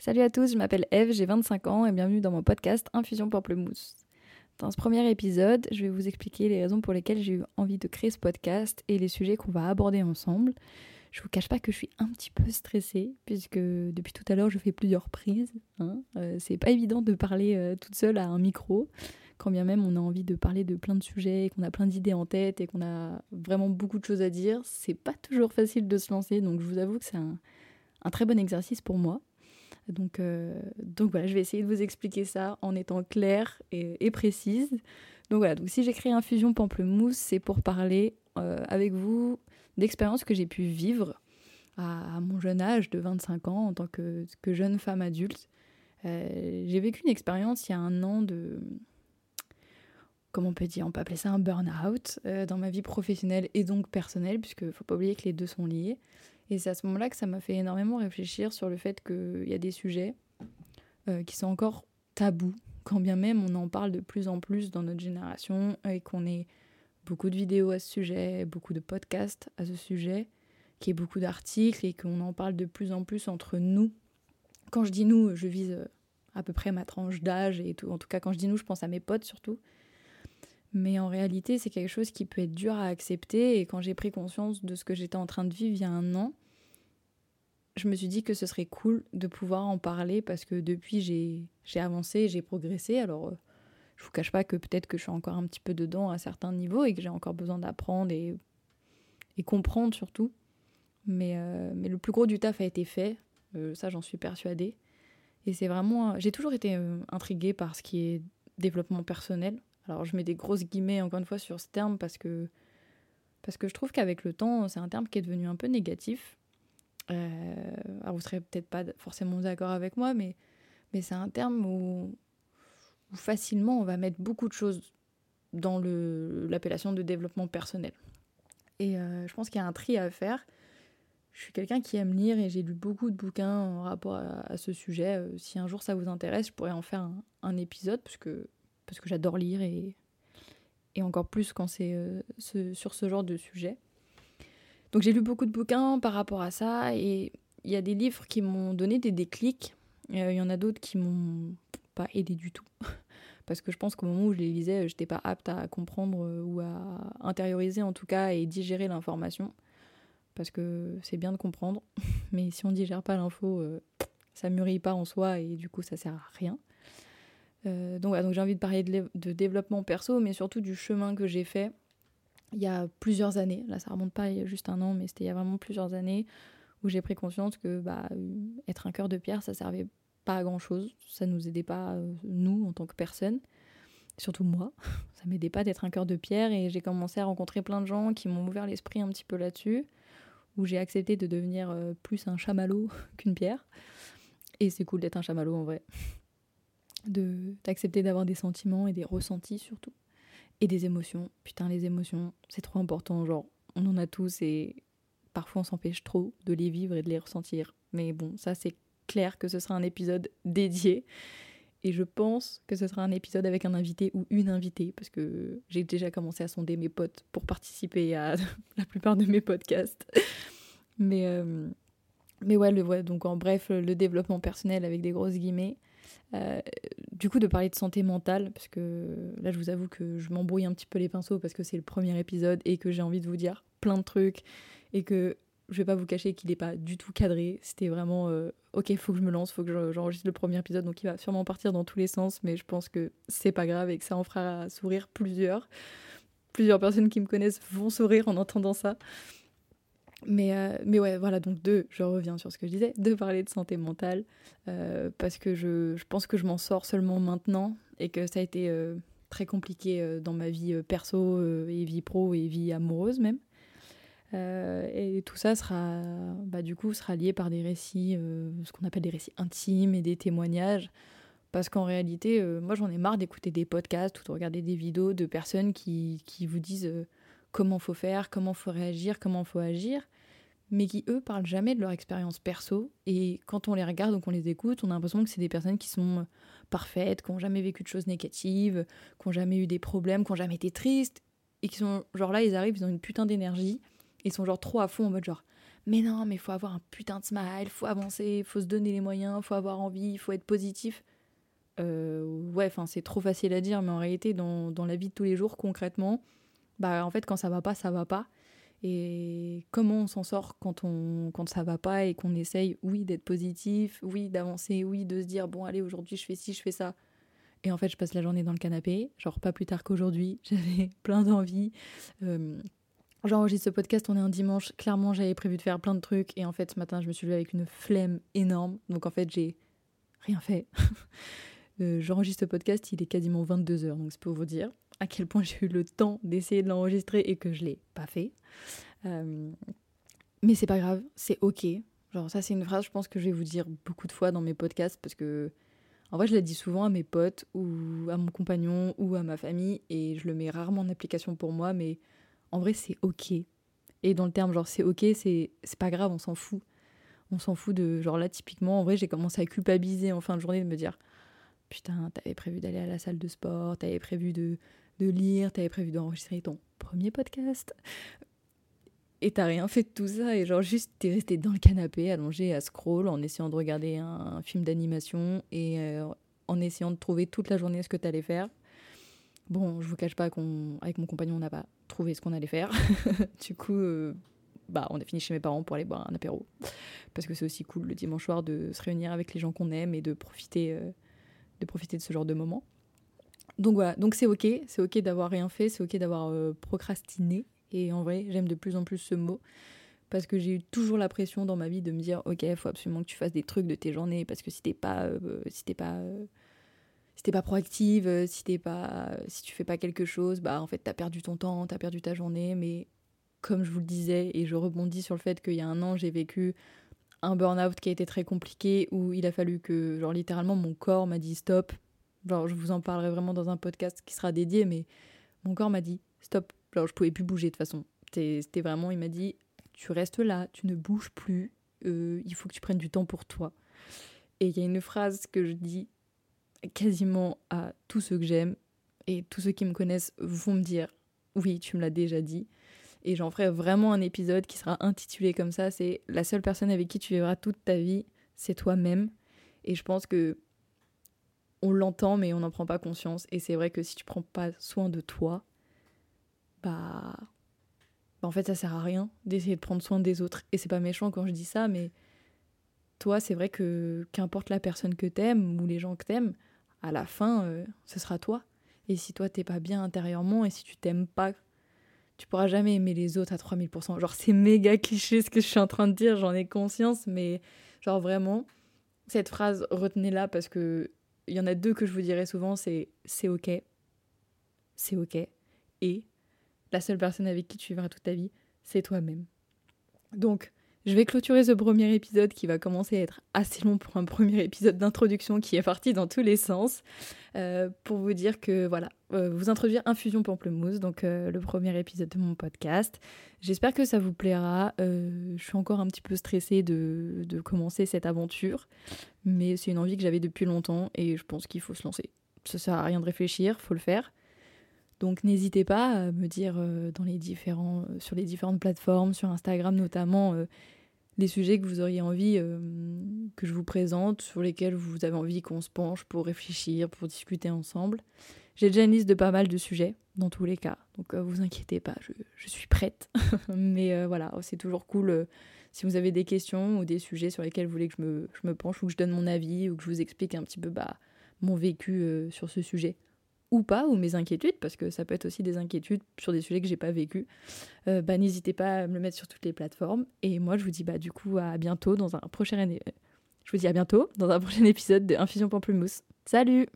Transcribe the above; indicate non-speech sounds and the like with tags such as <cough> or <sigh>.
Salut à tous, je m'appelle Eve, j'ai 25 ans et bienvenue dans mon podcast Infusion Pamplemousse. Dans ce premier épisode, je vais vous expliquer les raisons pour lesquelles j'ai eu envie de créer ce podcast et les sujets qu'on va aborder ensemble. Je vous cache pas que je suis un petit peu stressée puisque depuis tout à l'heure je fais plusieurs prises. Hein. Euh, c'est pas évident de parler euh, toute seule à un micro, quand bien même on a envie de parler de plein de sujets, qu'on a plein d'idées en tête et qu'on a vraiment beaucoup de choses à dire. C'est pas toujours facile de se lancer, donc je vous avoue que c'est un très bon exercice pour moi. Donc, euh, donc voilà, je vais essayer de vous expliquer ça en étant claire et, précise. Donc voilà, donc si j'ai créé Infusion Pamplemousse, c'est pour parler euh, avec vous d'expériences que j'ai pu vivre à, mon jeune âge de 25 ans en tant que, jeune femme adulte. Euh, j'ai vécu une expérience il y a un an de... Comment on peut dire On peut appeler ça un burn-out dans ma vie professionnelle et donc personnelle, puisque faut pas oublier que les deux sont liés. Et c'est à ce moment-là que ça m'a fait énormément réfléchir sur le fait qu'il y a des sujets euh, qui sont encore tabous, quand bien même on en parle de plus en plus dans notre génération et qu'on ait beaucoup de vidéos à ce sujet, beaucoup de podcasts à ce sujet, qu'il y ait beaucoup d'articles et qu'on en parle de plus en plus entre nous. Quand je dis nous, je vise euh, à peu près ma tranche d'âge et tout. En tout cas, quand je dis nous, je pense à mes potes surtout. Mais en réalité, c'est quelque chose qui peut être dur à accepter. Et quand j'ai pris conscience de ce que j'étais en train de vivre il y a un an, je me suis dit que ce serait cool de pouvoir en parler parce que depuis, j'ai avancé, j'ai progressé. Alors, euh, je vous cache pas que peut-être que je suis encore un petit peu dedans à certains niveaux et que j'ai encore besoin d'apprendre et, comprendre surtout. Mais, euh, mais le plus gros du taf a été fait. Euh, ça, j'en suis persuadée. Et c'est vraiment. J'ai toujours été intriguée par ce qui est développement personnel. Alors je mets des grosses guillemets encore une fois sur ce terme parce que, parce que je trouve qu'avec le temps, c'est un terme qui est devenu un peu négatif. Euh, alors vous serez peut-être pas forcément d'accord avec moi, mais, mais c'est un terme où, facilement on va mettre beaucoup de choses dans l'appellation de développement personnel. Et euh, je pense qu'il y a un tri à faire. Je suis quelqu'un qui aime lire et j'ai lu beaucoup de bouquins en rapport à, ce sujet. Euh, si un jour ça vous intéresse, je pourrais en faire un, épisode, parce que parce que j'adore lire et, et encore plus quand c'est sur ce genre de sujet. Donc j'ai lu beaucoup de bouquins par rapport à ça et il y a des livres qui m'ont donné des déclics, euh, il y en a d'autres qui m'ont pas aidé du tout. <laughs> Parce que je pense qu'au moment où je les lisais, j'étais pas apte à comprendre euh, ou à intérioriser en tout cas et digérer l'information. Parce que c'est bien de comprendre, <laughs> mais si on digère pas l'info, ça mûrit pas en soi et du coup ça sert à rien. Euh, donc, donc j'ai envie de parler de, développement perso, mais surtout du chemin que j'ai fait il y a plusieurs années. Là, ça remonte pas il y a juste un an, mais c'était il y a vraiment plusieurs années où j'ai pris conscience que bah, être un cœur de pierre, ça servait pas à grand chose. Ça nous aidait pas, euh, nous, en tant que personne. Surtout moi. <laughs> Ça m'aidait pas d'être un cœur de pierre et j'ai commencé à rencontrer plein de gens qui m'ont ouvert l'esprit un petit peu là-dessus, où j'ai accepté de devenir euh, plus un chamallow <laughs> qu'une pierre. Et c'est cool d'être un chamallow en vrai d'accepter d'avoir des sentiments et des ressentis surtout et des émotions. Putain, les émotions, c'est trop important. Genre, on en a tous et parfois on s'empêche trop de les vivre et de les ressentir. Mais bon, ça c'est clair que ce sera un épisode dédié. Et je pense que ce sera un épisode avec un invité ou une invitée, parce que j'ai déjà commencé à sonder mes potes pour participer à <laughs> la plupart de mes podcasts. Mais, euh, mais ouais, le, ouais, donc en bref, le développement personnel avec des grosses guillemets. Euh, du coup, de parler de santé mentale, parce que là, je vous avoue que je m'embrouille un petit peu les pinceaux parce que c'est le premier épisode et que j'ai envie de vous dire plein de trucs et que je vais pas vous cacher qu'il n'est pas du tout cadré. C'était vraiment euh, ok, faut que je me lance, faut que j'enregistre le premier épisode, donc il va sûrement partir dans tous les sens, mais je pense que c'est pas grave et que ça en fera sourire plusieurs. Plusieurs personnes qui me connaissent vont sourire en entendant ça. Mais, euh, mais ouais, voilà, donc deux, je reviens sur ce que je disais, de parler de santé mentale, euh, parce que je, je, pense que je m'en sors seulement maintenant et que ça a été euh, très compliqué dans ma vie perso et vie pro et vie amoureuse même. et tout ça sera, bah, du coup, sera lié par des récits, ce qu'on appelle des récits intimes et des témoignages. Parce qu'en réalité, moi j'en ai marre d'écouter des podcasts ou de regarder des vidéos de personnes qui, qui vous disent comment faut faire, comment faut réagir, comment faut agir, mais qui eux parlent jamais de leur expérience perso. Et quand on les regarde ou qu'on les écoute, on a l'impression que c'est des personnes qui sont parfaites, qui n'ont jamais vécu de choses négatives, qui n'ont jamais eu des problèmes, qui n'ont jamais été tristes, et qui sont genre là, ils arrivent, ils ont une putain d'énergie, ils sont genre trop à fond en mode genre mais non, mais faut avoir un putain de smile, faut avancer, faut se donner les moyens, faut avoir envie, faut être positif. Euh, ouais, enfin c'est trop facile à dire, mais en réalité, dans, dans, la vie de tous les jours, concrètement, bah en fait, quand ça va pas, ça va pas. Et comment on s'en sort quand, on, quand ça va pas et qu'on essaye, oui, d'être positif, oui, d'avancer, oui, de se dire, bon, allez, aujourd'hui, je fais ci, je fais ça. Et en fait, je passe la journée dans le canapé, genre pas plus tard qu'aujourd'hui, <laughs> j'avais plein d'envie. Euh, J'enregistre ce podcast, on est un dimanche. Clairement, j'avais prévu de faire plein de trucs. Et en fait, ce matin, je me suis levée avec une flemme énorme. Donc en fait, j'ai rien fait. <laughs> Euh, j'enregistre ce podcast, il est quasiment 22h. Donc c'est pour vous dire à quel point j'ai eu le temps d'essayer de l'enregistrer et que je l'ai pas fait. Euh, mais c'est pas grave, c'est ok. Genre ça c'est une phrase je pense que je vais vous dire beaucoup de fois dans mes podcasts parce que en vrai je la dis souvent à mes potes ou à mon compagnon ou à ma famille et je le mets rarement en application pour moi mais en vrai c'est ok. Et dans le terme genre c'est ok c'est pas grave on s'en fout. On s'en fout de genre là typiquement en vrai j'ai commencé à culpabiliser en fin de journée de me dire putain t'avais prévu d'aller à la salle de sport, t'avais prévu de de lire, t'avais prévu d'enregistrer ton premier podcast. Et t'as rien fait de tout ça, et genre juste t'es resté dans le canapé, allongé à scroll, en essayant de regarder un, film d'animation et euh, en essayant de trouver toute la journée ce que t'allais faire. Bon, je vous cache pas qu'avec mon compagnon, on n'a pas trouvé ce qu'on allait faire. <laughs> du coup, euh, bah, on a fini chez mes parents pour aller boire un apéro. Parce que c'est aussi cool le dimanche soir de se réunir avec les gens qu'on aime et de profiter, euh, de profiter de ce genre de moments. Donc voilà, donc c'est ok, c'est ok d'avoir rien fait, c'est ok d'avoir euh, procrastiné. Et en vrai, j'aime de plus en plus ce mot parce que j'ai eu toujours la pression dans ma vie de me dire ok, faut absolument que tu fasses des trucs de tes journées parce que si t'es pas, euh, si t'es pas, euh, si t'es pas proactive, si t'es pas, si tu fais pas quelque chose, bah en fait t'as perdu ton temps, t'as perdu ta journée. Mais comme je vous le disais et je rebondis sur le fait qu'il y a un an j'ai vécu un burn-out qui a été très compliqué où il a fallu que genre littéralement mon corps m'a dit stop Je vous en parlerai vraiment dans un podcast qui sera dédié, mais mon corps m'a dit stop. Genre, je pouvais plus bouger de toute façon. C'était vraiment, il m'a dit tu restes là, tu ne bouges plus, euh, il faut que tu prennes du temps pour toi. Et il y a une phrase que je dis quasiment à tous ceux que j'aime, et tous ceux qui me connaissent vont me dire oui, tu me l'as déjà dit. Et j'en ferai vraiment un épisode qui sera intitulé comme ça, c'est la seule personne avec qui tu vivras toute ta vie, c'est toi-même. Et je pense que on l'entend mais on n'en prend pas conscience. Et c'est vrai que si tu prends pas soin de toi, bah, bah en fait ça sert à rien d'essayer de prendre soin des autres. Et c'est pas méchant quand je dis ça, mais toi c'est vrai que qu'importe la personne que t'aimes ou les gens que t'aimes, à la fin euh, ce sera toi. Et si toi t'es pas bien intérieurement et si tu t'aimes pas, tu pourras jamais aimer les autres à 3000%. Genre c'est méga cliché ce que je suis en train de dire, j'en ai conscience, mais genre vraiment, cette phrase retenez-la parce que il y en a deux que je vous dirais souvent, c'est c'est ok, c'est ok, et la seule personne avec qui tu vivras toute ta vie, c'est toi-même. Donc, je vais clôturer ce premier épisode qui va commencer à être assez long pour un premier épisode d'introduction qui est parti dans tous les sens. Euh, pour vous dire que voilà, euh, vous introduire Infusion Pamplemousse, donc euh, le premier épisode de mon podcast. J'espère que ça vous plaira. je suis encore un petit peu stressée de, de commencer cette aventure, mais c'est une envie que j'avais depuis longtemps et je pense qu'il faut se lancer. Ça sert à rien de réfléchir, faut le faire. Donc n'hésitez pas à me dire dans les différents, sur les différentes plateformes, sur Instagram notamment, les sujets que vous auriez envie euh, que je vous présente, sur lesquels vous avez envie qu'on se penche pour réfléchir, pour discuter ensemble. J'ai déjà une liste de pas mal de sujets, dans tous les cas, donc euh, vous inquiétez pas, je, suis prête. <laughs> Mais euh, voilà, c'est toujours cool si vous avez des questions ou des sujets sur lesquels vous voulez que je me, je me, penche ou que je donne mon avis ou que je vous explique un petit peu bah, mon vécu sur ce sujet ou pas, ou mes inquiétudes, parce que ça peut être aussi des inquiétudes sur des sujets que j'ai pas vécu, euh, bah, n'hésitez pas à me le mettre sur toutes les plateformes. Et moi, je vous dis bah, du coup à bientôt dans un prochain... Je vous dis à bientôt dans un prochain <laughs> épisode de Infusion Pamplemousse. Salut